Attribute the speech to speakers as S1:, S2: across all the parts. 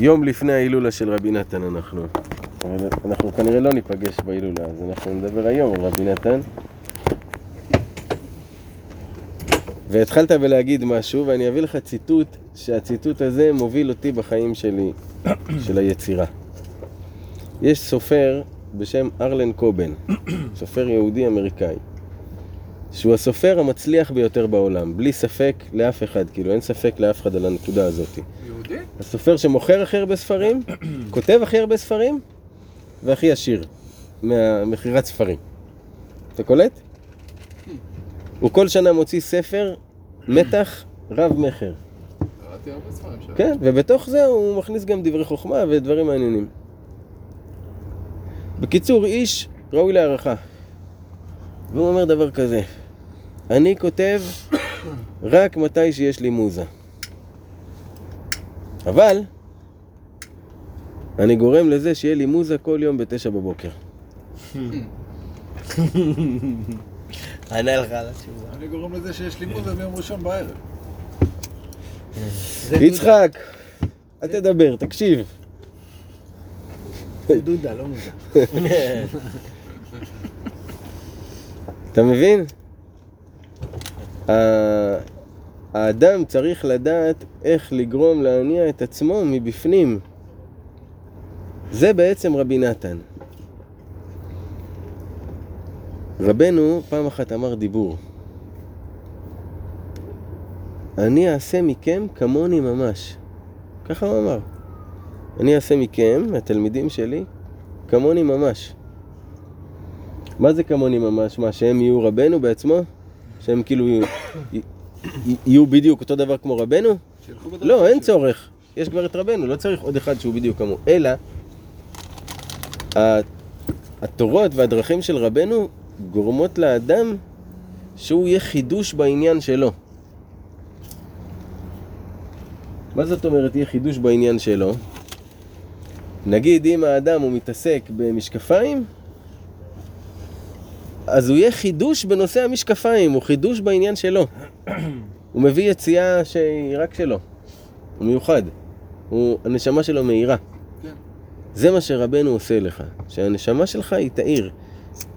S1: יום לפני ההילולה של רבי נתן אנחנו. אבל אנחנו כנראה לא ניפגש בהילולה, אז אנחנו נדבר היום על רבי נתן. והתחלת בלהגיד משהו, ואני אביא לך ציטוט, שהציטוט הזה מוביל אותי בחיים שלי, של היצירה. יש סופר בשם ארלן קובן, סופר יהודי אמריקאי, שהוא הסופר המצליח ביותר בעולם, בלי ספק לאף אחד, כאילו אין ספק לאף אחד על הנקודה הזאת.
S2: יהודי?
S1: הסופר שמוכר הכי הרבה ספרים, כותב הכי הרבה ספרים, והכי עשיר מהמכירת ספרים. אתה קולט? הוא כל שנה מוציא ספר מתח רב מכר.
S2: קראתי הרבה ספרים שלו.
S1: כן, ובתוך זה הוא מכניס גם דברי חוכמה ודברים מעניינים. בקיצור, איש ראוי להערכה. והוא אומר דבר כזה, אני כותב רק מתי שיש לי מוזה. אבל אני גורם לזה שיהיה לי מוזה כל יום בתשע בבוקר.
S3: ענה לך על התשובה.
S2: אני גורם לזה שיש לי מוזה ביום ראשון בערב.
S1: יצחק, אל תדבר, תקשיב.
S3: דודה, דודה, לא מודה.
S1: אתה מבין? האדם צריך לדעת איך לגרום להניע את עצמו מבפנים. זה בעצם רבי נתן. רבנו פעם אחת אמר דיבור. אני אעשה מכם כמוני ממש. ככה הוא אמר. אני אעשה מכם, התלמידים שלי, כמוני ממש. מה זה כמוני ממש? מה, שהם יהיו רבנו בעצמו? שהם כאילו יהיו בדיוק אותו דבר כמו רבנו? לא, אין. צורך. יש כבר את רבנו, לא צריך עוד אחד שהוא בדיוק כמוהו. אלא, התורות והדרכים של רבנו גורמות לאדם שהוא יהיה חידוש בעניין שלו. מה זאת אומרת יהיה חידוש בעניין שלו? נגיד אם האדם הוא מתעסק במשקפיים, אז הוא יהיה חידוש בנושא המשקפיים, הוא חידוש בעניין שלו. הוא מביא יציאה שהיא רק שלו, הוא מיוחד. הוא, הנשמה שלו מאירה.
S2: כן.
S1: זה מה שרבנו עושה לך, שהנשמה שלך היא תאיר.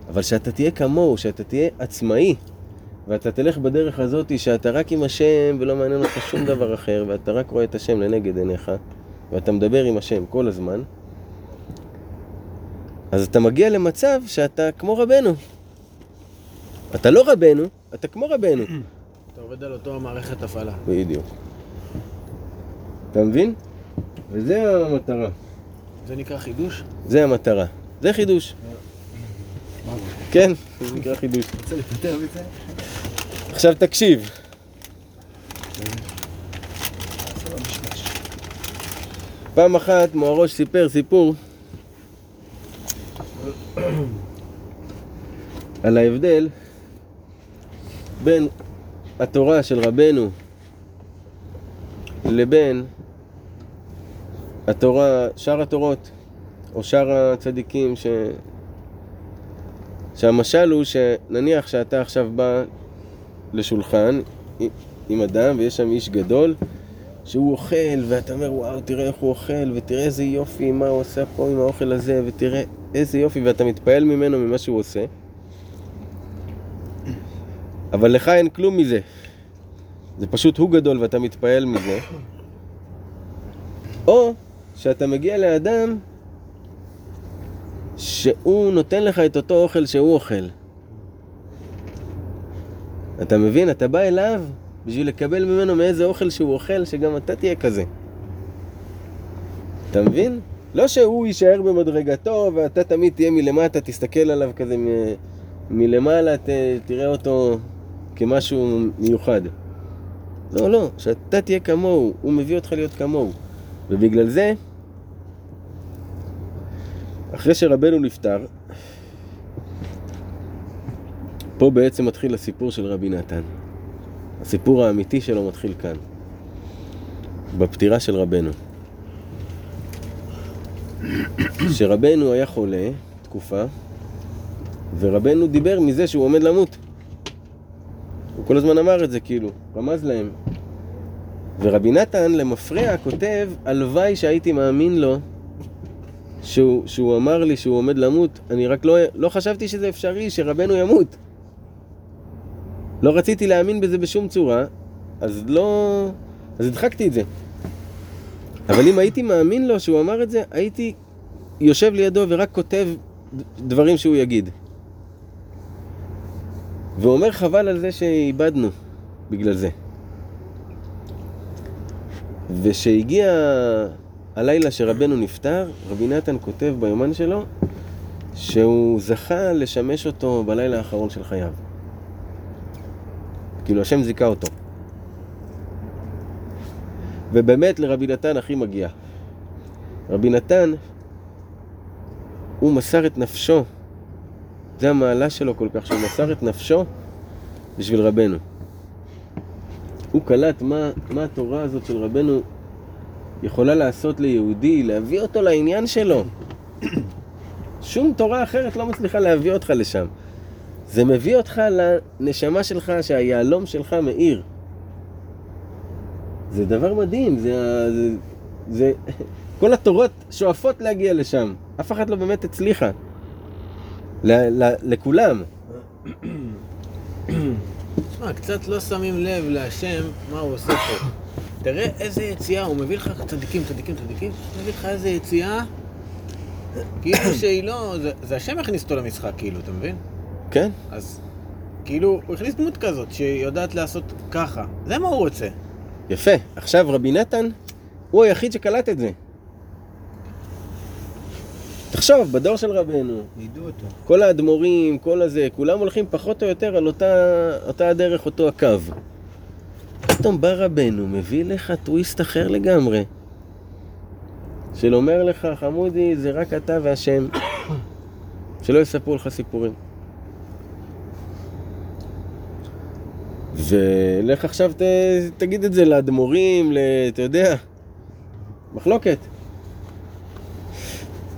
S1: אבל שאתה תהיה כמוהו, שאתה תהיה עצמאי, ואתה תלך בדרך הזאת שאתה רק עם השם ולא מעניין אותך שום דבר אחר, ואתה רק רואה את השם לנגד עיניך, ואתה מדבר עם השם כל הזמן, אז אתה מגיע למצב שאתה כמו רבנו. אתה לא רבנו, אתה כמו רבנו.
S3: אתה עובד על אותו המערכת הפעלה.
S1: בדיוק. אתה מבין? וזה המטרה.
S3: זה נקרא חידוש?
S1: זה המטרה. זה חידוש. כן, זה נקרא חידוש.
S2: רוצה לפטר מזה?
S1: עכשיו תקשיב. פעם אחת מוהראש סיפר סיפור על ההבדל בין התורה של רבנו לבין התורה, שאר התורות, או שאר הצדיקים, ש... שהמשל הוא שנניח שאתה עכשיו בא לשולחן עם אדם ויש שם איש גדול שהוא אוכל ואתה אומר וואו תראה איך הוא אוכל ותראה איזה יופי מה הוא עושה פה עם האוכל הזה ותראה איזה יופי ואתה מתפעל ממנו ממה שהוא עושה אבל לך אין כלום מזה זה פשוט הוא גדול ואתה מתפעל מזה או שאתה מגיע לאדם שהוא נותן לך את אותו אוכל שהוא אוכל אתה מבין? אתה בא אליו בשביל לקבל ממנו מאיזה אוכל שהוא אוכל, שגם אתה תהיה כזה. אתה מבין? לא שהוא יישאר במדרגתו ואתה תמיד תהיה מלמטה, תסתכל עליו כזה מ... מלמעלה, ת... תראה אותו כמשהו מיוחד. לא, לא, שאתה תהיה כמוהו, הוא מביא אותך להיות כמוהו. ובגלל זה, אחרי שרבנו נפטר, פה בעצם מתחיל הסיפור של רבי נתן. הסיפור האמיתי שלו מתחיל כאן, בפטירה של רבנו. שרבנו היה חולה תקופה, ורבנו דיבר מזה שהוא עומד למות. כל הזמן אמר את זה, כאילו, רמז להם. ורבי נתן למפרע כותב, הלוואי שהייתי מאמין לו שהוא, שהוא אמר לי שהוא עומד למות, אני רק לא, לא חשבתי שזה אפשרי שרבנו ימות. לא רציתי להאמין בזה בשום צורה, אז לא... אז הדחקתי את זה. אבל אם הייתי מאמין לו שהוא אמר את זה, הייתי יושב לידו ורק כותב דברים שהוא יגיד. והוא אומר חבל על זה שאיבדנו בגלל זה. ושהגיע הלילה שרבנו נפטר, רבי נתן כותב ביומן שלו שהוא זכה לשמש אותו בלילה האחרון של חייו. כאילו השם זיכה אותו. ובאמת לרבי נתן הכי מגיע. רבי נתן, הוא מסר את נפשו, זה המעלה שלו כל כך, שהוא מסר את נפשו בשביל רבנו. הוא קלט מה, מה התורה הזאת של רבנו יכולה לעשות ליהודי, להביא אותו לעניין שלו. שום תורה אחרת לא מצליחה להביא אותך לשם. זה מביא אותך לנשמה שלך, שהיהלום שלך מאיר. זה דבר מדהים, זה, זה, זה... כל התורות שואפות להגיע לשם. אף אחת לא באמת הצליחה. ל, ל, לכולם.
S3: תשמע, קצת לא שמים לב להשם מה הוא עושה פה. תראה איזה יציאה, הוא מביא לך צדיקים, צדיקים, צדיקים, מביא לך איזה יציאה, כאילו שהיא לא... זה, זה השם הכניס אותו למשחק, כאילו, אתה מבין?
S1: כן?
S3: אז כאילו, הוא הכניס דמות כזאת, שיודעת לעשות ככה. זה מה הוא רוצה.
S1: יפה. עכשיו רבי נתן הוא היחיד שקלט את זה. תחשוב, בדור של רבנו. כל האדמו"רים, כל הזה, כולם הולכים פחות או יותר על אותה, אותה הדרך, אותו הקו. פתאום בא רבנו, מביא לך טוויסט אחר לגמרי. של אומר לך, חמודי, זה רק אתה והשם. שלא יספרו לך סיפורים. ולך עכשיו ת, תגיד את זה לאדמו"רים. אתה יודע, מחלוקת.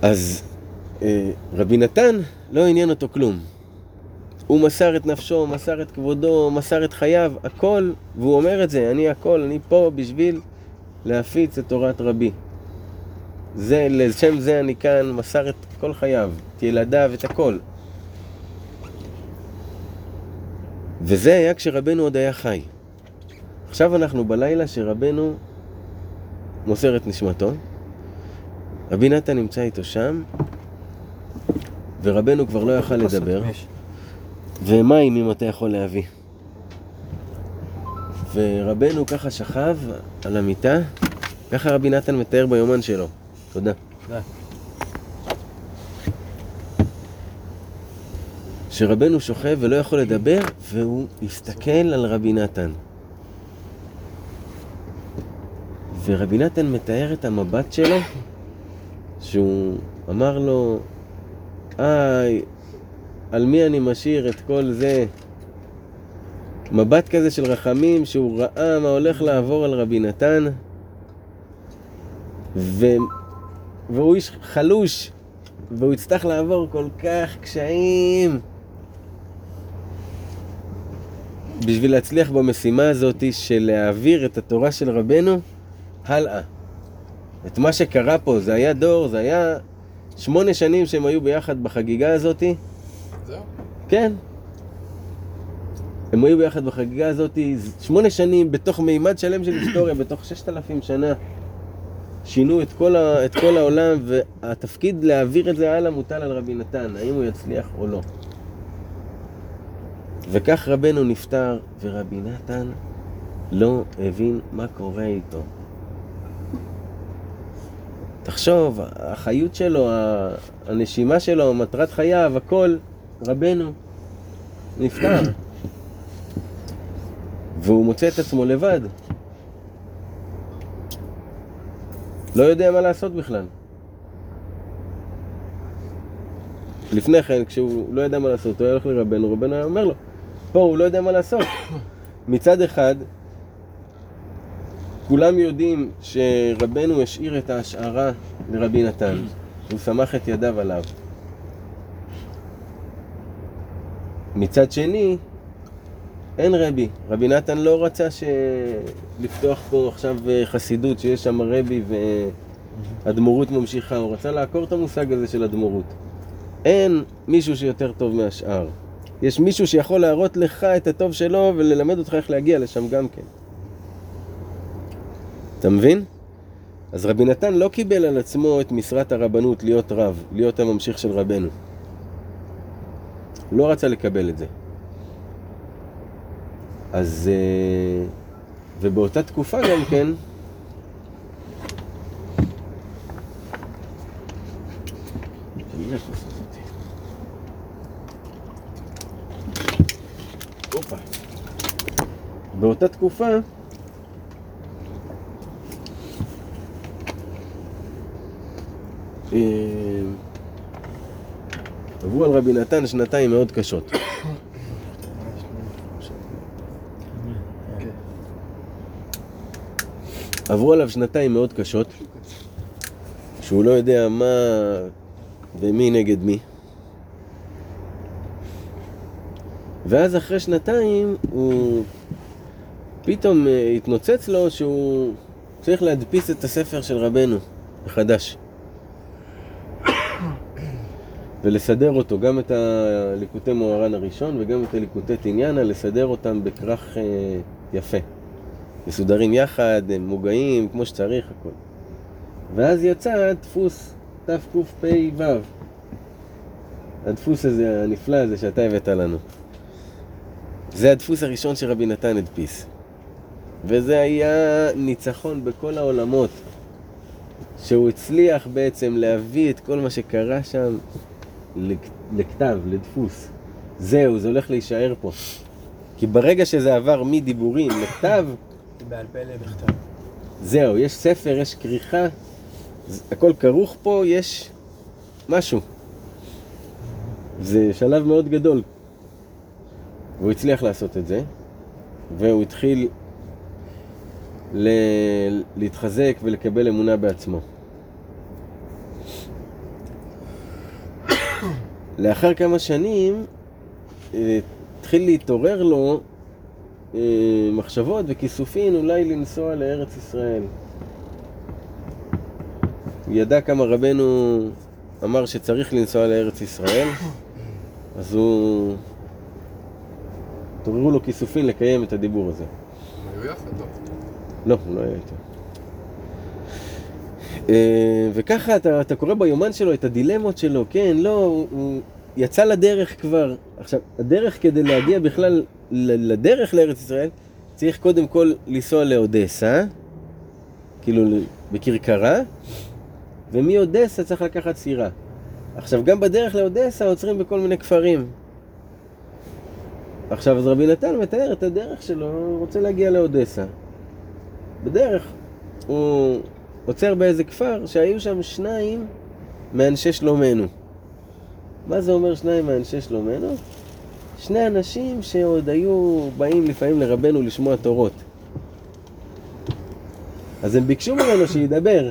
S1: אז אה, רבי נתן, לא עניין אותו כלום. הוא מסר את נפשו, מסר את כבודו, מסר את חייו, הכל, והוא אומר את זה, אני הכל, אני פה בשביל להפיץ את תורת רבי. זה, לשם זה אני כאן, מסר את כל חייו, את ילדיו, את הכל. וזה היה כשרבנו עוד היה חי. עכשיו אנחנו בלילה שרבנו מוסר את נשמתו. רבי נתן נמצא איתו שם, ורבנו כבר לא יכל לדבר. ומים אם אתה יכול להביא. ורבנו ככה שכב על המיטה, ככה רבי נתן מתאר ביומן שלו. תודה.
S3: תודה.
S1: שרבנו שוכב ולא יכול לדבר, והוא הסתכל על רבי נתן. ורבי נתן מתאר את המבט שלו, שהוא אמר לו, איי, על מי אני משאיר את כל זה? מבט כזה של רחמים, שהוא ראה מה הולך לעבור על רבי נתן, ו... והוא איש חלוש, והוא יצטרך לעבור כל כך קשיים. בשביל להצליח במשימה הזאת של להעביר את התורה של רבנו הלאה. את מה שקרה פה, זה היה דור, זה היה שמונה שנים שהם היו ביחד בחגיגה הזאת.
S2: זהו.
S1: כן. הם היו ביחד בחגיגה הזאת שמונה שנים בתוך מימד שלם של היסטוריה, בתוך ששת אלפים שנה. שינו את כל, ה, את כל העולם, והתפקיד להעביר את זה הלאה מוטל על רבי נתן, האם הוא יצליח או לא. וכך רבנו נפטר, ורבי נתן לא הבין מה קורה איתו. תחשוב, החיות שלו, הנשימה שלו, מטרת חייו, הכל, רבנו נפטר. והוא מוצא את עצמו לבד. לא יודע מה לעשות בכלל. לפני כן, כשהוא לא ידע מה לעשות, הוא היה הולך לרבנו, רבנו היה אומר לו, פה הוא לא יודע מה לעשות. מצד אחד, כולם יודעים שרבנו השאיר את ההשערה לרבי נתן, הוא סמך את ידיו עליו. מצד שני, אין רבי. רבי נתן לא רצה ש... לפתוח פה עכשיו אה, חסידות שיש שם רבי והדמורות ממשיכה, הוא רצה לעקור את המושג הזה של הדמורות. אין מישהו שיותר טוב מהשאר. יש מישהו שיכול להראות לך את הטוב שלו וללמד אותך איך להגיע לשם גם כן. אתה מבין? אז רבי נתן לא קיבל על עצמו את משרת הרבנות להיות רב, להיות הממשיך של רבנו. לא רצה לקבל את זה. אז... אה, ובאותה תקופה גם כן. באותה תקופה עברו על רבי נתן שנתיים מאוד קשות. עברו עליו שנתיים מאוד קשות, שהוא לא יודע מה ומי נגד מי. ואז אחרי שנתיים הוא פתאום אה, התנוצץ לו שהוא צריך להדפיס את הספר של רבנו מחדש. ולסדר אותו, גם את הליקוטי מוהר"ן הראשון וגם את הליקוטי תניאנה, לסדר אותם בכרך אה, יפה. מסודרים יחד, הם מוגעים כמו שצריך, הכל. ואז יצא דפוס תקפ"ו. הדפוס הזה, הנפלא הזה שאתה הבאת לנו. זה הדפוס הראשון שרבי נתן הדפיס. וזה היה ניצחון בכל העולמות. שהוא הצליח בעצם להביא את כל מה שקרה שם לכתב, לדפוס. זהו, זה הולך להישאר פה. כי ברגע שזה עבר מדיבורים לכתב,
S3: בעל פה למכתב.
S1: זהו, יש ספר, יש כריכה, הכל כרוך פה, יש משהו. זה שלב מאוד גדול. והוא הצליח לעשות את זה, והוא התחיל ל- להתחזק ולקבל אמונה בעצמו. לאחר כמה שנים אה, התחיל להתעורר לו אה, מחשבות וכיסופים אולי לנסוע לארץ ישראל. הוא ידע כמה רבנו אמר שצריך לנסוע לארץ ישראל, אז הוא... התעוררו לו כיסופים לקיים את הדיבור הזה.
S2: הם היו יחד, לא?
S1: לא, הוא לא היה איתו. אה, וככה אתה, אתה קורא ביומן שלו את הדילמות שלו, כן, לא, הוא, יצא לדרך כבר. עכשיו, הדרך כדי להגיע בכלל לדרך לארץ ישראל, צריך קודם כל לנסוע לאודסה, כאילו בכרכרה, ומאודסה צריך לקחת סירה. עכשיו, גם בדרך לאודסה עוצרים בכל מיני כפרים. עכשיו, אז רבי נתן מתאר את הדרך שלו, הוא רוצה להגיע לאודסה. בדרך הוא עוצר באיזה כפר שהיו שם שניים מאנשי שלומנו. מה זה אומר שניים מאנשי שלומנו? שני אנשים שעוד היו באים לפעמים לרבנו לשמוע תורות. אז הם ביקשו ממנו שידבר.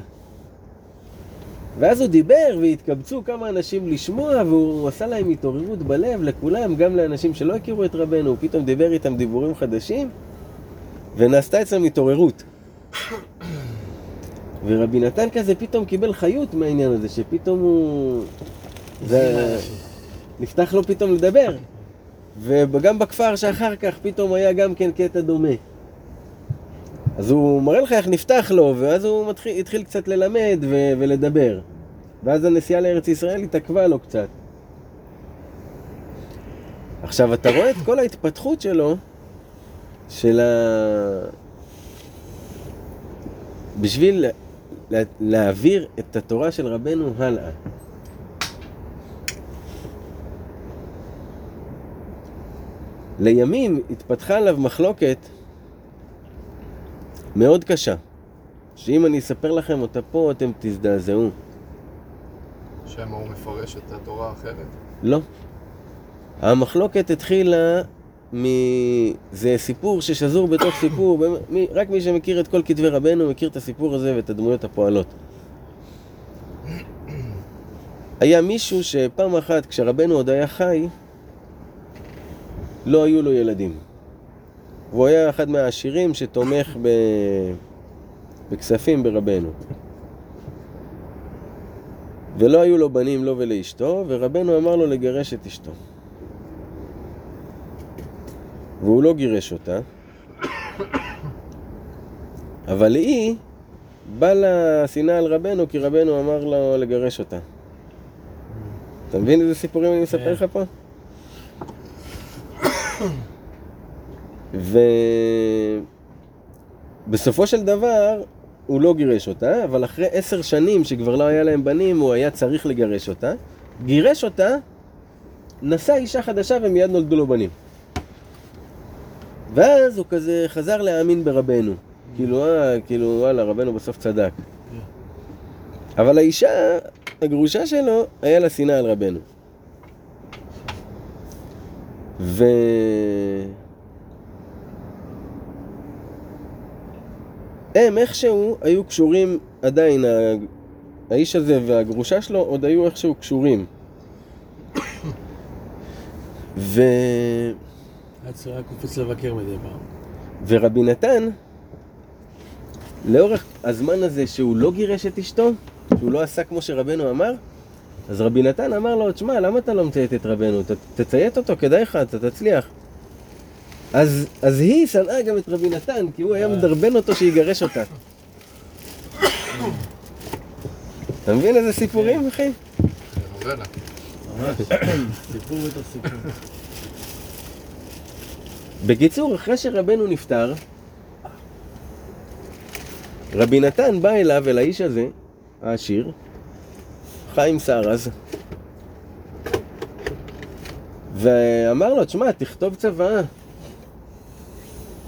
S1: ואז הוא דיבר והתקבצו כמה אנשים לשמוע והוא עשה להם התעוררות בלב לכולם, גם לאנשים שלא הכירו את רבנו, הוא פתאום דיבר איתם דיבורים חדשים ונעשתה אצלם התעוררות. ורבי נתן כזה פתאום קיבל חיות מהעניין הזה, שפתאום הוא... זה... נפתח לו פתאום לדבר. וגם בכפר שאחר כך פתאום היה גם כן קטע דומה. אז הוא מראה לך איך נפתח לו, ואז הוא מתחיל, התחיל קצת ללמד ו- ולדבר. ואז הנסיעה לארץ ישראל התעכבה לו קצת. עכשיו, אתה רואה את כל ההתפתחות שלו, של ה... בשביל להעביר את התורה של רבנו הלאה. לימים התפתחה עליו מחלוקת מאוד קשה, שאם אני אספר לכם אותה פה אתם תזדעזעו.
S2: שמא הוא מפרש את התורה האחרת?
S1: לא. המחלוקת התחילה מ... זה סיפור ששזור בתוך סיפור, באמת, רק מי שמכיר את כל כתבי רבנו מכיר את הסיפור הזה ואת הדמויות הפועלות. היה מישהו שפעם אחת כשרבנו עוד היה חי, לא היו לו ילדים. והוא היה אחד מהעשירים שתומך ב... בכספים ברבנו. ולא היו לו בנים לו ולאשתו, ורבנו אמר לו לגרש את אשתו. והוא לא גירש אותה, אבל היא, בא לה שנאה על רבנו, כי רבנו אמר לו לגרש אותה. אתה מבין איזה סיפורים אני מספר לך פה? ובסופו של דבר הוא לא גירש אותה, אבל אחרי עשר שנים שכבר לא היה להם בנים, הוא היה צריך לגרש אותה. גירש אותה, נשא אישה חדשה ומיד נולדו לו בנים. ואז הוא כזה חזר להאמין ברבנו. כאילו, אה, כאילו, וואלה, רבנו בסוף צדק. אבל האישה, הגרושה שלו, היה לה שנאה על רבנו. ו... הם איכשהו היו קשורים עדיין, האיש הזה והגרושה שלו עוד היו איכשהו קשורים. ו...
S4: היה קופץ לבקר מדי פעם.
S1: ורבי נתן, לאורך הזמן הזה שהוא לא גירש את אשתו, שהוא לא עשה כמו שרבנו אמר, אז רבי נתן אמר לו, תשמע, למה אתה לא מציית את רבנו? ת, תציית אותו, כדאי לך, אתה תצליח. אז, אז היא שנאה גם את רבי נתן, כי הוא היה מדרבן אותו שיגרש אותה. אתה מבין איזה סיפורים, אחי?
S2: נובלה.
S4: ממש. סיפור בתוך סיפור.
S1: בקיצור, אחרי שרבנו נפטר, רבי נתן בא אליו, אל האיש הזה, העשיר, חיים סערז, ואמר לו, תשמע, תכתוב צוואה.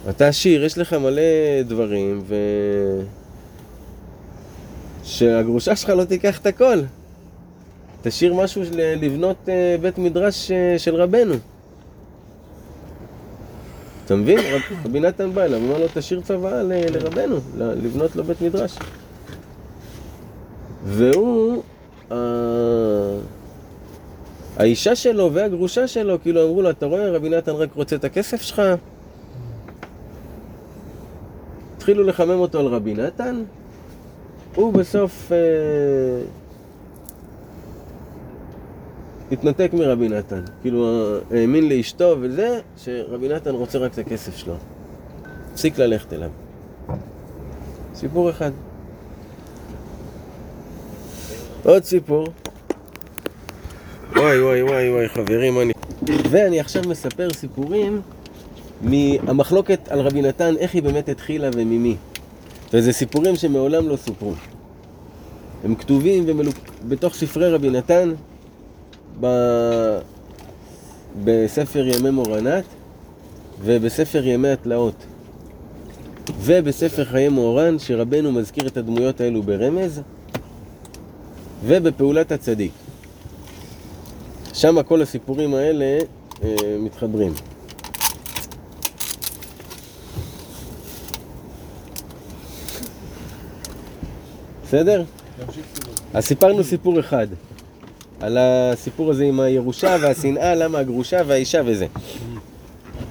S1: אתה עשיר, יש לך מלא דברים, ו... שהגרושה שלך לא תיקח את הכל. תשאיר משהו לבנות אה, בית מדרש אה, של רבנו. אתה מבין? רב- רבי נתן בא אליו, אמר לו, תשאיר צוואה לרבנו, לבנות לו בית מדרש. והוא, האישה שלו והגרושה שלו, כאילו אמרו לו, אתה רואה, רבי נתן רק רוצה את הכסף שלך? התחילו לחמם אותו על רבי נתן, הוא בסוף אה, התנתק מרבי נתן. כאילו, האמין לאשתו וזה, שרבי נתן רוצה רק את הכסף שלו. הפסיק ללכת אליו. סיפור אחד. עוד סיפור. וואי וואי וואי וואי חברים, אני... ואני עכשיו מספר סיפורים מהמחלוקת על רבי נתן, איך היא באמת התחילה וממי. וזה סיפורים שמעולם לא סופרו. הם כתובים ומלוק... בתוך ספרי רבי נתן, ב... בספר ימי מורנת ובספר ימי התלאות ובספר חיי מוהר"ן שרבנו מזכיר את הדמויות האלו ברמז ובפעולת הצדיק. שם כל הסיפורים האלה אה, מתחברים. בסדר? אז סיפרנו סיפור אחד. על הסיפור הזה עם הירושה והשנאה, למה הגרושה והאישה וזה.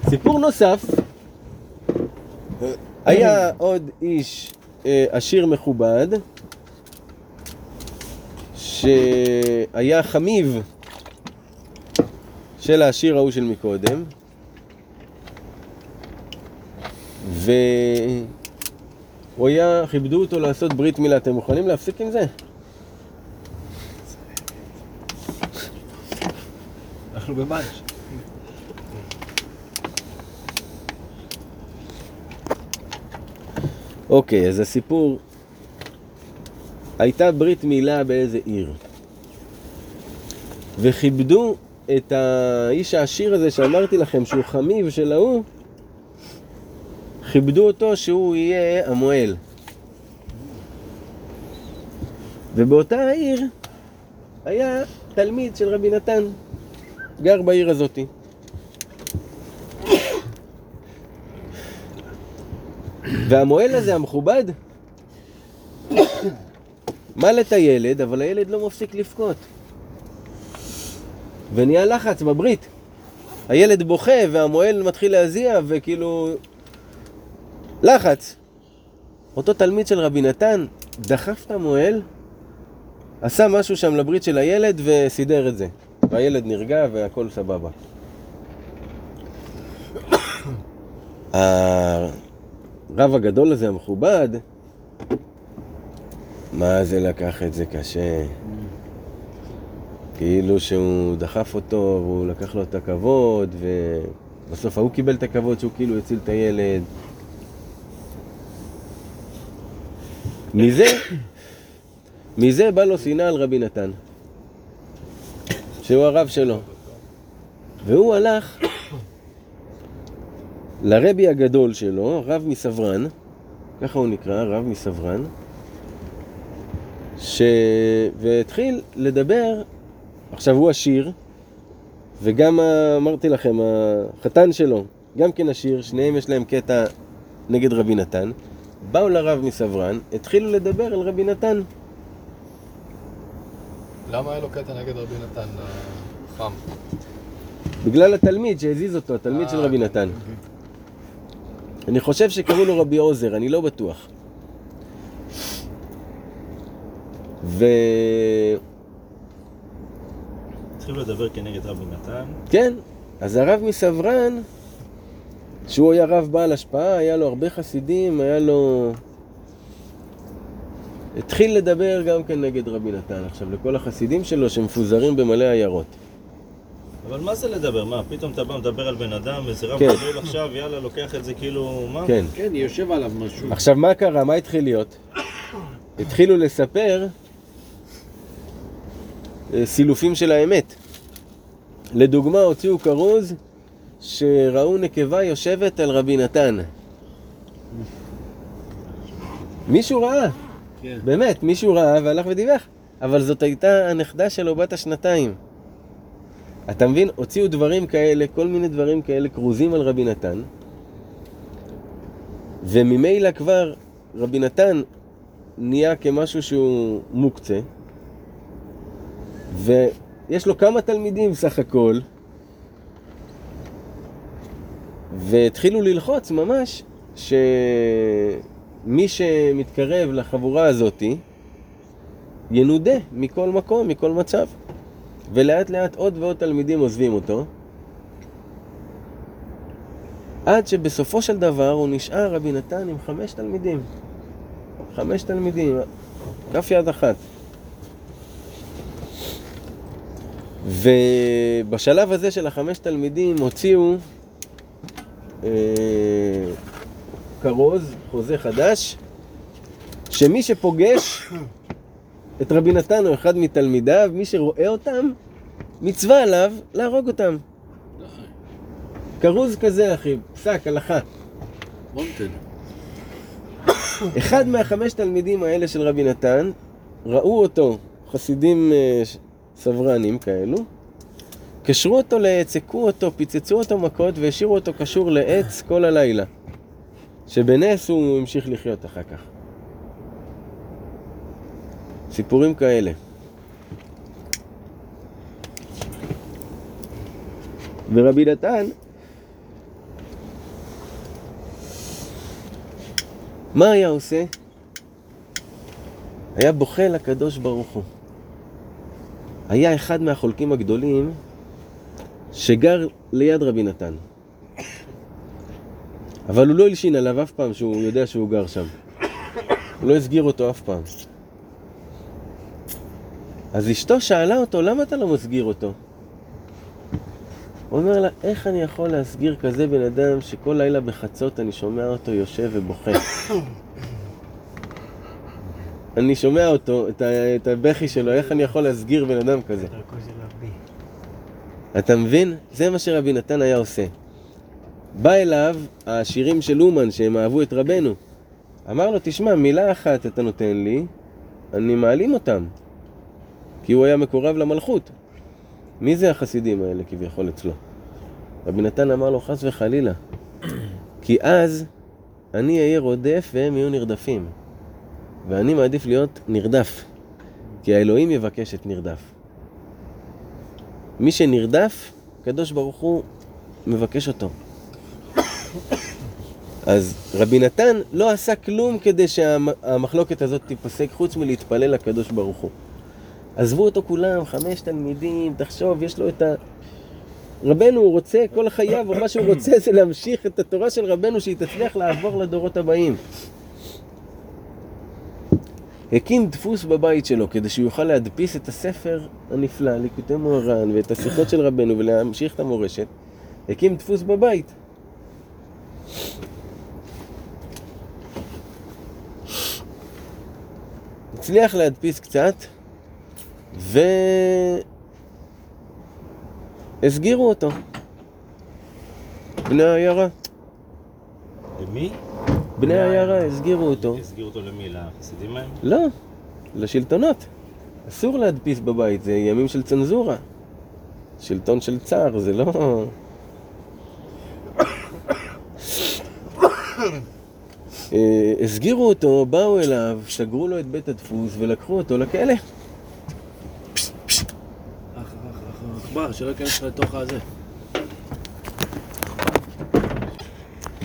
S1: סיפור נוסף, היה עוד איש אה, עשיר מכובד, שהיה חמיב של העשיר ההוא של מקודם, והוא היה, כיבדו אותו לעשות ברית מילה. אתם מוכנים להפסיק עם זה?
S4: אנחנו בבאנץ'.
S1: אוקיי, אז הסיפור... הייתה ברית מילה באיזה עיר. וכיבדו את האיש העשיר הזה שאמרתי לכם שהוא חמיב של ההוא, כיבדו אותו שהוא יהיה המוהל. ובאותה העיר היה תלמיד של רבי נתן, גר בעיר הזאתי. והמוהל הזה, המכובד, מל את הילד, אבל הילד לא מפסיק לבכות. ונהיה לחץ בברית. הילד בוכה והמוהל מתחיל להזיע, וכאילו לחץ. אותו תלמיד של רבי נתן דחף את המוהל, עשה משהו שם לברית של הילד וסידר את זה. והילד נרגע והכל סבבה. הרב הגדול הזה, המכובד, מה זה לקח את זה קשה? כאילו שהוא דחף אותו והוא לקח לו את הכבוד ובסוף ההוא קיבל את הכבוד שהוא כאילו הציל את הילד. מזה, מזה בא לו שנאה על רבי נתן, שהוא הרב שלו. והוא הלך לרבי הגדול שלו, רב מסברן, ככה הוא נקרא, רב מסברן, ש... והתחיל לדבר, עכשיו הוא עשיר, וגם אמרתי לכם, החתן שלו, גם כן עשיר, שניהם יש להם קטע נגד רבי נתן. באו לרב מסברן, התחילו לדבר על רבי נתן.
S2: למה היה לו קטע נגד רבי נתן אה, חם?
S1: בגלל התלמיד שהזיז אותו, התלמיד של
S2: אה,
S1: רבי נתן. אני חושב שקראו לו רבי עוזר, אני לא בטוח. ו...
S5: התחילו לדבר כנגד רבי נתן.
S1: כן, אז הרב מסברן, שהוא היה רב בעל השפעה, היה לו הרבה חסידים, היה לו... התחיל לדבר גם כן נגד רבי נתן עכשיו לכל החסידים שלו שמפוזרים במלא עיירות.
S5: אבל מה זה לדבר? מה, פתאום אתה בא מדבר על בן אדם, איזה רב
S1: כן.
S5: גדול עכשיו, יאללה, לוקח את זה כאילו, מה?
S1: כן.
S3: כן, יושב עליו משהו.
S1: עכשיו מה קרה? מה התחיל להיות? התחילו לספר אה, סילופים של האמת. לדוגמה, הוציאו כרוז שראו נקבה יושבת על רבי נתן. מישהו ראה,
S3: כן.
S1: באמת, מישהו ראה והלך ודיווח, אבל זאת הייתה הנכדה שלו בת השנתיים. אתה מבין? הוציאו דברים כאלה, כל מיני דברים כאלה כרוזים על רבי נתן, וממילא כבר רבי נתן נהיה כמשהו שהוא מוקצה, ויש לו כמה תלמידים סך הכל, והתחילו ללחוץ ממש שמי שמתקרב לחבורה הזאתי ינודה מכל מקום, מכל מצב. ולאט לאט עוד ועוד תלמידים עוזבים אותו, עד שבסופו של דבר הוא נשאר רבי נתן עם חמש תלמידים. חמש תלמידים, כף יד אחת. ובשלב הזה של החמש תלמידים הוציאו אה, כרוז, חוזה חדש, שמי שפוגש את רבי נתן או אחד מתלמידיו, מי שרואה אותם, מצווה עליו להרוג אותם. כרוז כזה, אחי, פסק, הלכה.
S3: וונטד.
S1: אחד מהחמש תלמידים האלה של רבי נתן, ראו אותו, חסידים אה, סברנים כאלו, קשרו אותו לעץ, הכו אותו, פיצצו אותו מכות והשאירו אותו קשור לעץ כל הלילה. שבנס הוא המשיך לחיות אחר כך. סיפורים כאלה. ורבי נתן, מה היה עושה? היה בוכה לקדוש ברוך הוא. היה אחד מהחולקים הגדולים שגר ליד רבי נתן. אבל הוא לא הלשין עליו אף פעם שהוא יודע שהוא גר שם. הוא לא הסגיר אותו אף פעם. אז אשתו שאלה אותו, למה אתה לא מסגיר אותו? הוא אומר לה, איך אני יכול להסגיר כזה בן אדם שכל לילה בחצות אני שומע אותו יושב ובוכה? אני שומע אותו, את, ה, את הבכי שלו, איך אני יכול להסגיר בן אדם כזה? אתה מבין? זה מה שרבי נתן היה עושה. בא אליו השירים של אומן שהם אהבו את רבנו. אמר לו, תשמע, מילה אחת אתה נותן לי, אני מעלים אותם. כי הוא היה מקורב למלכות. מי זה החסידים האלה כביכול אצלו? רבי נתן אמר לו, חס וחלילה. כי אז אני אהיה רודף והם יהיו נרדפים. ואני מעדיף להיות נרדף. כי האלוהים יבקש את נרדף. מי שנרדף, הקדוש ברוך הוא מבקש אותו. אז רבי נתן לא עשה כלום כדי שהמחלוקת הזאת תיפסק, חוץ מלהתפלל לקדוש ברוך הוא. עזבו אותו כולם, חמש תלמידים, תחשוב, יש לו את ה... רבנו הוא רוצה, כל חייו, מה שהוא רוצה זה להמשיך את התורה של רבנו, שהיא תצליח לעבור לדורות הבאים. הקים דפוס בבית שלו כדי שהוא יוכל להדפיס את הספר הנפלא, ליקוטי מוהר"ן, ואת השיחות של רבנו ולהמשיך את המורשת. הקים דפוס בבית. הצליח להדפיס קצת, והסגירו אותו. בני העיירה.
S5: למי?
S1: בני העיירה הסגירו אותו.
S5: הסגירו אותו למי? לחסידים האלה?
S1: לא, לשלטונות. אסור להדפיס בבית, זה ימים של צנזורה. שלטון של צער, זה לא... הסגירו אותו, באו אליו, סגרו לו את בית הדפוס ולקחו אותו לכלא.
S3: אח, אח, אח, אח, עכבר, שלא ייכנס לך לתוך הזה.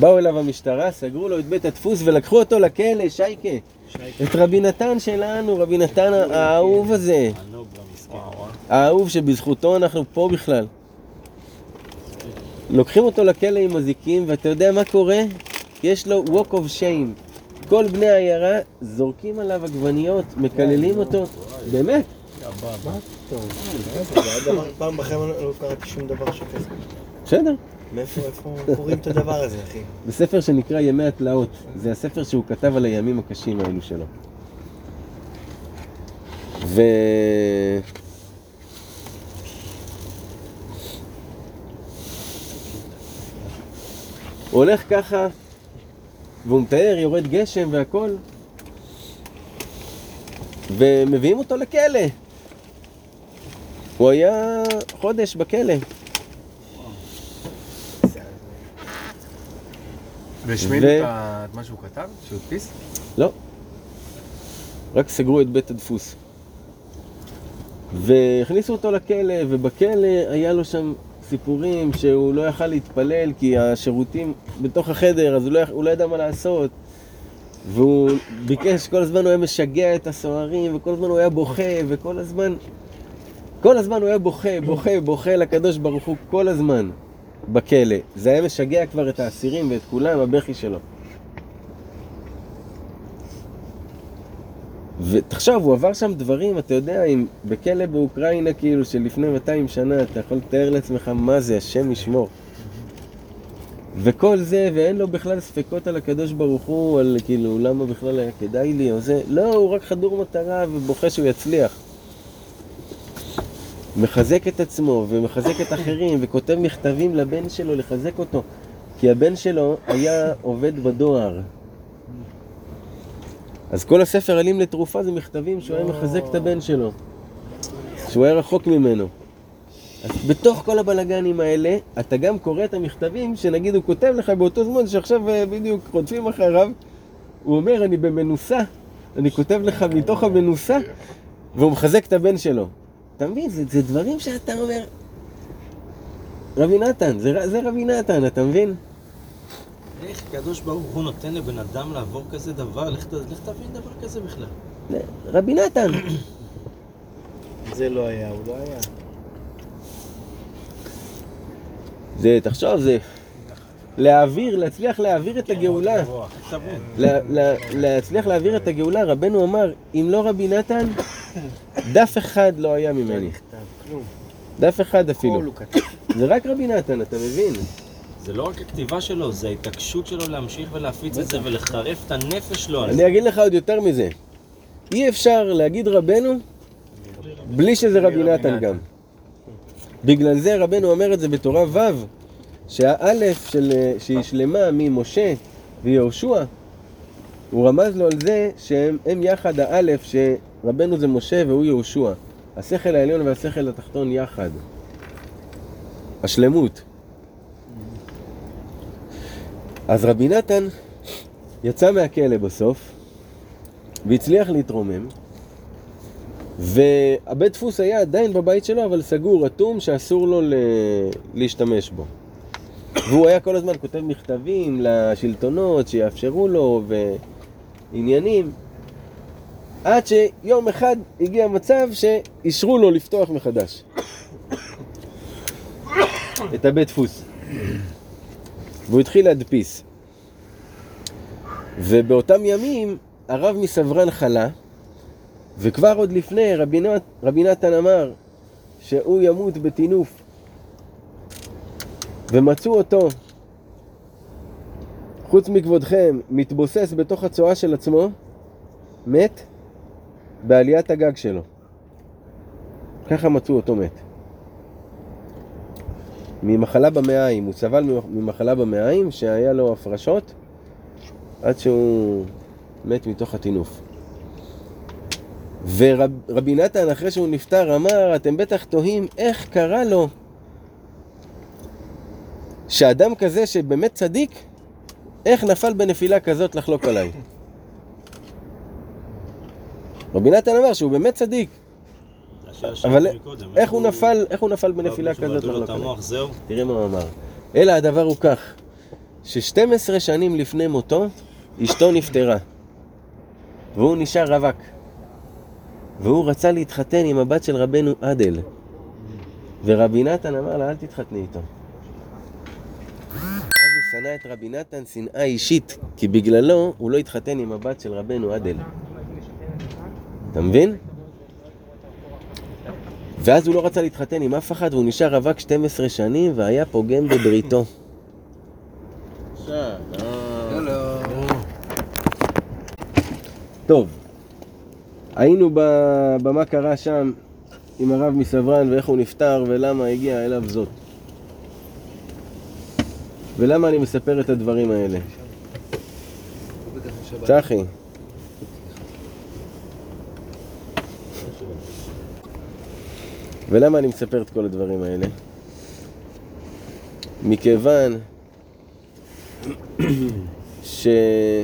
S1: באו אליו המשטרה, סגרו לו את בית הדפוס ולקחו אותו לכלא, שייקה. את רבי נתן שלנו, רבי נתן האהוב הזה. האהוב שבזכותו אנחנו פה בכלל. לוקחים אותו לכלא עם אזיקים, ואתה יודע מה קורה? יש לו walk of shame. כל בני העיירה זורקים עליו עגבניות, מקללים אותו. באמת.
S6: פעם בחיים לא קראתי שום דבר שכזה.
S1: בסדר.
S6: מאיפה איפה קוראים את הדבר הזה, אחי?
S1: בספר שנקרא ימי התלאות. זה הספר שהוא כתב על הימים הקשים האלו שלו. ו... הוא הולך ככה, והוא מתאר, יורד גשם והכל, ומביאים אותו לכלא. הוא היה חודש בכלא.
S2: והשמידו
S1: ו-
S2: את ה- את מה שהוא כתב? שהוא הדפיס?
S1: לא. רק סגרו את בית הדפוס. והכניסו אותו לכלא, ובכלא היה לו שם סיפורים שהוא לא יכל להתפלל כי השירותים בתוך החדר, אז הוא לא, הוא לא ידע מה לעשות. והוא ביקש, כל הזמן הוא היה משגע את הסוהרים, וכל הזמן הוא היה בוכה, וכל הזמן... כל הזמן הוא היה בוכה, בוכה, בוכה לקדוש ברוך הוא, כל הזמן, בכלא. זה היה משגע כבר את האסירים ואת כולם, הבכי שלו. ותחשוב, הוא עבר שם דברים, אתה יודע, אם בכלא באוקראינה, כאילו, שלפני 200 שנה, אתה יכול לתאר לעצמך מה זה, השם ישמור. וכל זה, ואין לו בכלל ספקות על הקדוש ברוך הוא, על כאילו, למה בכלל היה כדאי לי או זה, לא, הוא רק חדור מטרה ובוכה שהוא יצליח. מחזק את עצמו ומחזק את אחרים וכותב מכתבים לבן שלו לחזק אותו כי הבן שלו היה עובד בדואר אז כל הספר עלים לתרופה זה מכתבים שהוא היה מחזק את הבן שלו שהוא היה רחוק ממנו אז בתוך כל הבלגנים האלה אתה גם קורא את המכתבים שנגיד הוא כותב לך באותו זמן שעכשיו אה, בדיוק רודפים אחריו הוא אומר אני במנוסה אני כותב לך מתוך המנוסה והוא מחזק את הבן שלו אתה מבין? זה, זה דברים שאתה אומר... רבי נתן, זה, זה רבי נתן, אתה מבין?
S5: איך הקדוש ברוך הוא נותן לבן אדם לעבור כזה דבר? לך תבין דבר כזה בכלל.
S1: רבי נתן.
S6: זה לא היה, הוא לא היה.
S1: זה, תחשוב, זה... להעביר, להצליח להעביר את הגאולה.
S5: תבין.
S1: לה, לה, להצליח להעביר את הגאולה, רבנו אמר, אם לא רבי נתן, דף אחד לא היה ממני.
S6: כלום.
S1: דף אחד אפילו. זה רק רבי נתן, אתה מבין?
S5: זה לא רק הכתיבה שלו, זה ההתעקשות שלו להמשיך ולהפיץ את זה ולחרף את הנפש שלו על זה.
S1: אני אגיד לך עוד יותר מזה. אי אפשר להגיד רבנו בלי שזה רבי נתן גם. בגלל זה רבנו אומר את זה בתורה ו', שהאלף של, שהיא שלמה ממשה ויהושע, הוא רמז לו על זה שהם הם יחד האלף, שרבנו זה משה והוא יהושע. השכל העליון והשכל התחתון יחד. השלמות. אז רבי נתן יצא מהכלא בסוף, והצליח להתרומם, והבית דפוס היה עדיין בבית שלו, אבל סגור, אטום, שאסור לו ל... להשתמש בו. והוא היה כל הזמן כותב מכתבים לשלטונות שיאפשרו לו ועניינים, עד שיום אחד הגיע מצב שאישרו לו לפתוח מחדש את הבית דפוס. והוא התחיל להדפיס. ובאותם ימים הרב מסברן חלה, וכבר עוד לפני רבי, נת, רבי נתן אמר שהוא ימות בטינוף. ומצאו אותו, חוץ מכבודכם, מתבוסס בתוך הצואה של עצמו, מת בעליית הגג שלו. ככה מצאו אותו מת. ממחלה במעיים, הוא סבל ממחלה במעיים שהיה לו הפרשות עד שהוא מת מתוך הטינוף. ורבי נתן אחרי שהוא נפטר אמר, אתם בטח תוהים איך קרה לו שאדם כזה שבאמת צדיק, איך נפל בנפילה כזאת לחלוק עליי? רבי נתן אמר שהוא באמת צדיק, אבל איך הוא נפל, איך הוא נפל בנפילה כזאת. תראה מה הוא אמר. אלא הדבר הוא כך, ש-12 שנים לפני מותו, אשתו נפטרה, והוא נשאר רווק. והוא רצה להתחתן עם הבת של רבנו עדל. ורבי נתן אמר לה, אל תתחתני איתו. אז הוא שנא את רבי נתן שנאה אישית, כי בגללו הוא לא התחתן עם הבת של רבנו עדל. אתה מבין? ואז הוא לא רצה להתחתן עם אף אחד, והוא נשאר רווק 12 שנים, והיה פוגם בבריתו. טוב, היינו במה קרה שם עם הרב מסברן, ואיך הוא נפטר, ולמה הגיע אליו זאת. ולמה אני מספר את הדברים האלה? צחי. ולמה אני מספר את כל הדברים האלה? מכיוון שרבי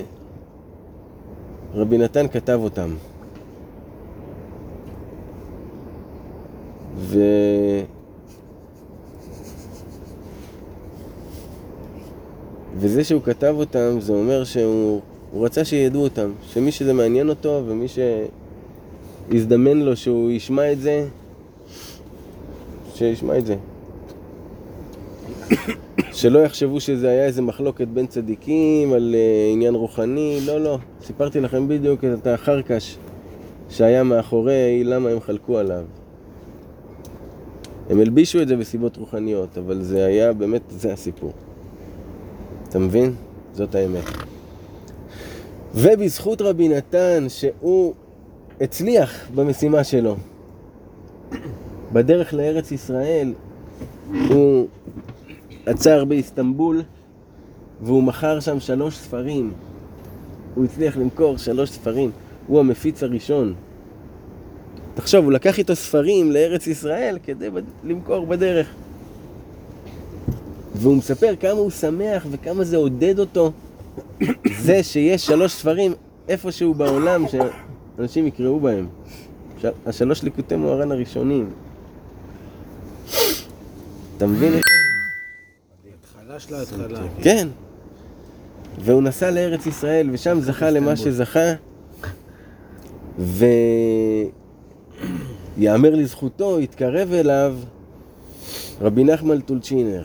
S1: נתן כתב אותם. ו... וזה שהוא כתב אותם, זה אומר שהוא הוא רצה שידעו אותם, שמי שזה מעניין אותו ומי שיזדמן לו שהוא ישמע את זה, שישמע את זה. שלא יחשבו שזה היה איזה מחלוקת בין צדיקים על uh, עניין רוחני, לא, לא. סיפרתי לכם בדיוק את החרקש שהיה מאחורי למה הם חלקו עליו. הם הלבישו את זה בסיבות רוחניות, אבל זה היה באמת, זה הסיפור. אתה מבין? זאת האמת. ובזכות רבי נתן, שהוא הצליח במשימה שלו, בדרך לארץ ישראל, הוא עצר באיסטנבול והוא מכר שם שלוש ספרים. הוא הצליח למכור שלוש ספרים. הוא המפיץ הראשון. תחשוב, הוא לקח איתו ספרים לארץ ישראל כדי למכור בדרך. והוא מספר כמה הוא שמח וכמה זה עודד אותו זה שיש שלוש ספרים איפשהו בעולם שאנשים יקראו בהם. השלוש ליקוטי מוהר"ן הראשונים. אתה מבין?
S3: התחלה של ההתחלה.
S1: כן. והוא נסע לארץ ישראל, ושם זכה למה שזכה, ויאמר לזכותו, התקרב אליו רבי נחמן טולצ'ינר.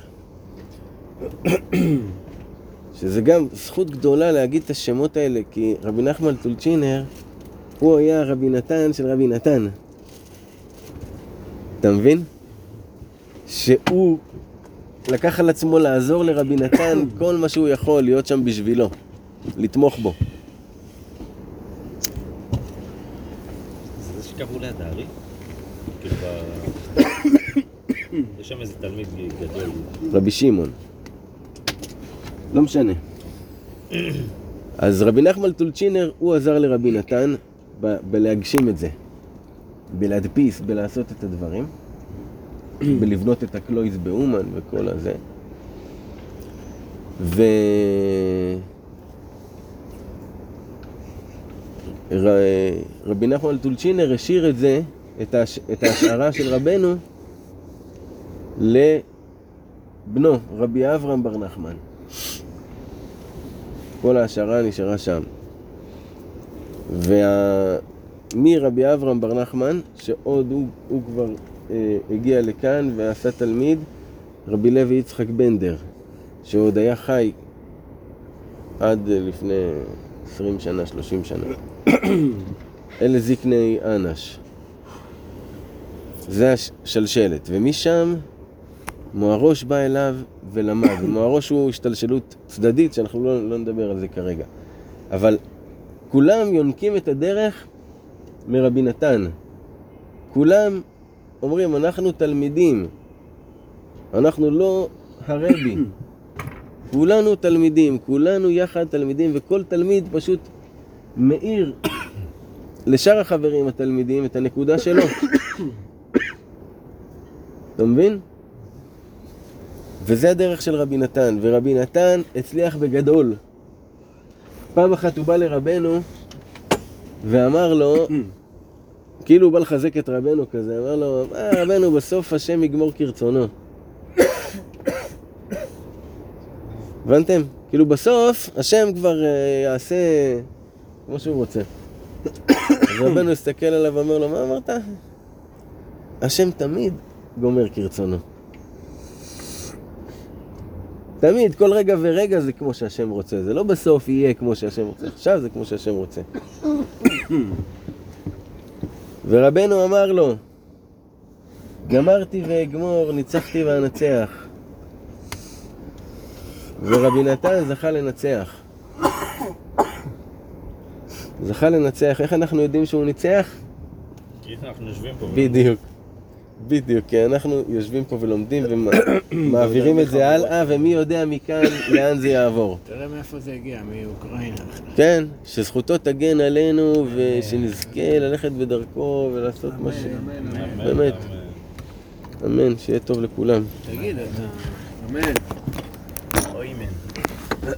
S1: שזה גם זכות גדולה להגיד את השמות האלה, כי רבי נחמן טולצ'ינר, הוא היה רבי נתן של רבי נתן. אתה מבין? שהוא לקח על עצמו לעזור לרבי נתן כל מה שהוא יכול, להיות שם בשבילו, לתמוך בו.
S5: זה זה שקראו ליד הארי? ב... יש שם איזה תלמיד גדול.
S1: רבי שמעון. לא משנה. אז רבי נחמן טולצ'ינר, הוא עזר לרבי נתן ב- בלהגשים את זה. בלהדפיס, בלעשות את הדברים. בלבנות את הקלויז באומן וכל הזה. ו... ר... רבי נחמן טולצ'ינר השאיר את זה, את, ההש... את ההשערה של רבנו, בנו, רבי אברהם בר נחמן. כל ההשערה נשארה שם. וה... מרבי אברהם בר נחמן, שעוד הוא, הוא כבר הגיע לכאן ועשה תלמיד, רבי לוי יצחק בנדר, שעוד היה חי עד אה, לפני 20 שנה, 30 שנה. אלה זקני אנש. זה השלשלת, ומשם מוהרוש בא אליו ולמד. מוהרוש הוא השתלשלות צדדית, שאנחנו לא, לא נדבר על זה כרגע. אבל כולם יונקים את הדרך מרבי נתן. כולם אומרים, אנחנו תלמידים, אנחנו לא הרבי. כולנו תלמידים, כולנו יחד תלמידים, וכל תלמיד פשוט מאיר לשאר החברים התלמידים את הנקודה שלו. אתה מבין? וזה הדרך של רבי נתן, ורבי נתן הצליח בגדול. פעם אחת הוא בא לרבנו ואמר לו, כאילו הוא בא לחזק את רבנו כזה, אמר לו, אה, רבנו, בסוף השם יגמור כרצונו. הבנתם? כאילו בסוף השם כבר אה, יעשה כמו שהוא רוצה. אז רבנו הסתכל עליו ואומר לו, מה אמרת? השם תמיד גומר כרצונו. תמיד, כל רגע ורגע זה כמו שהשם רוצה, זה לא בסוף יהיה כמו שהשם רוצה, עכשיו זה כמו שהשם רוצה. ורבנו אמר לו, גמרתי ואגמור, ניצחתי ואנצח. ורבי נתן זכה לנצח. זכה לנצח, איך אנחנו יודעים שהוא ניצח?
S5: כי אנחנו יושבים פה.
S1: בדיוק. בדיוק, כי אנחנו יושבים פה ולומדים ומעבירים את זה הלאה, ומי יודע מכאן לאן זה יעבור.
S3: תראה מאיפה זה הגיע, מאוקראינה.
S1: כן, שזכותו תגן עלינו ושנזכה ללכת בדרכו ולעשות מה ש... באמת. אמן. שיהיה טוב לכולם.
S3: תגיד, אתה... אמן.
S5: אוי מן.